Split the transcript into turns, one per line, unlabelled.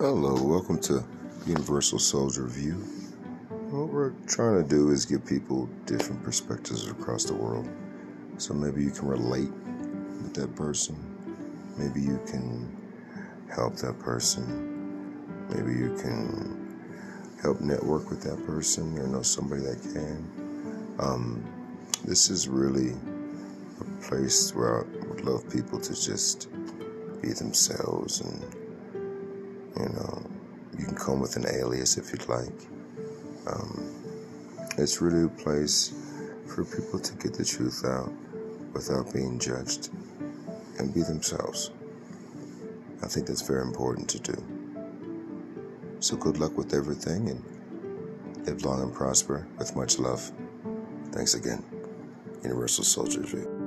Hello, welcome to Universal Soldier View. What we're trying to do is give people different perspectives across the world. So maybe you can relate with that person. Maybe you can help that person. Maybe you can help network with that person or know somebody that can. Um, this is really a place where I would love people to just be themselves and can come with an alias if you'd like. Um, it's really a place for people to get the truth out without being judged and be themselves. I think that's very important to do. So good luck with everything and live long and prosper with much love. Thanks again. Universal Soldiers.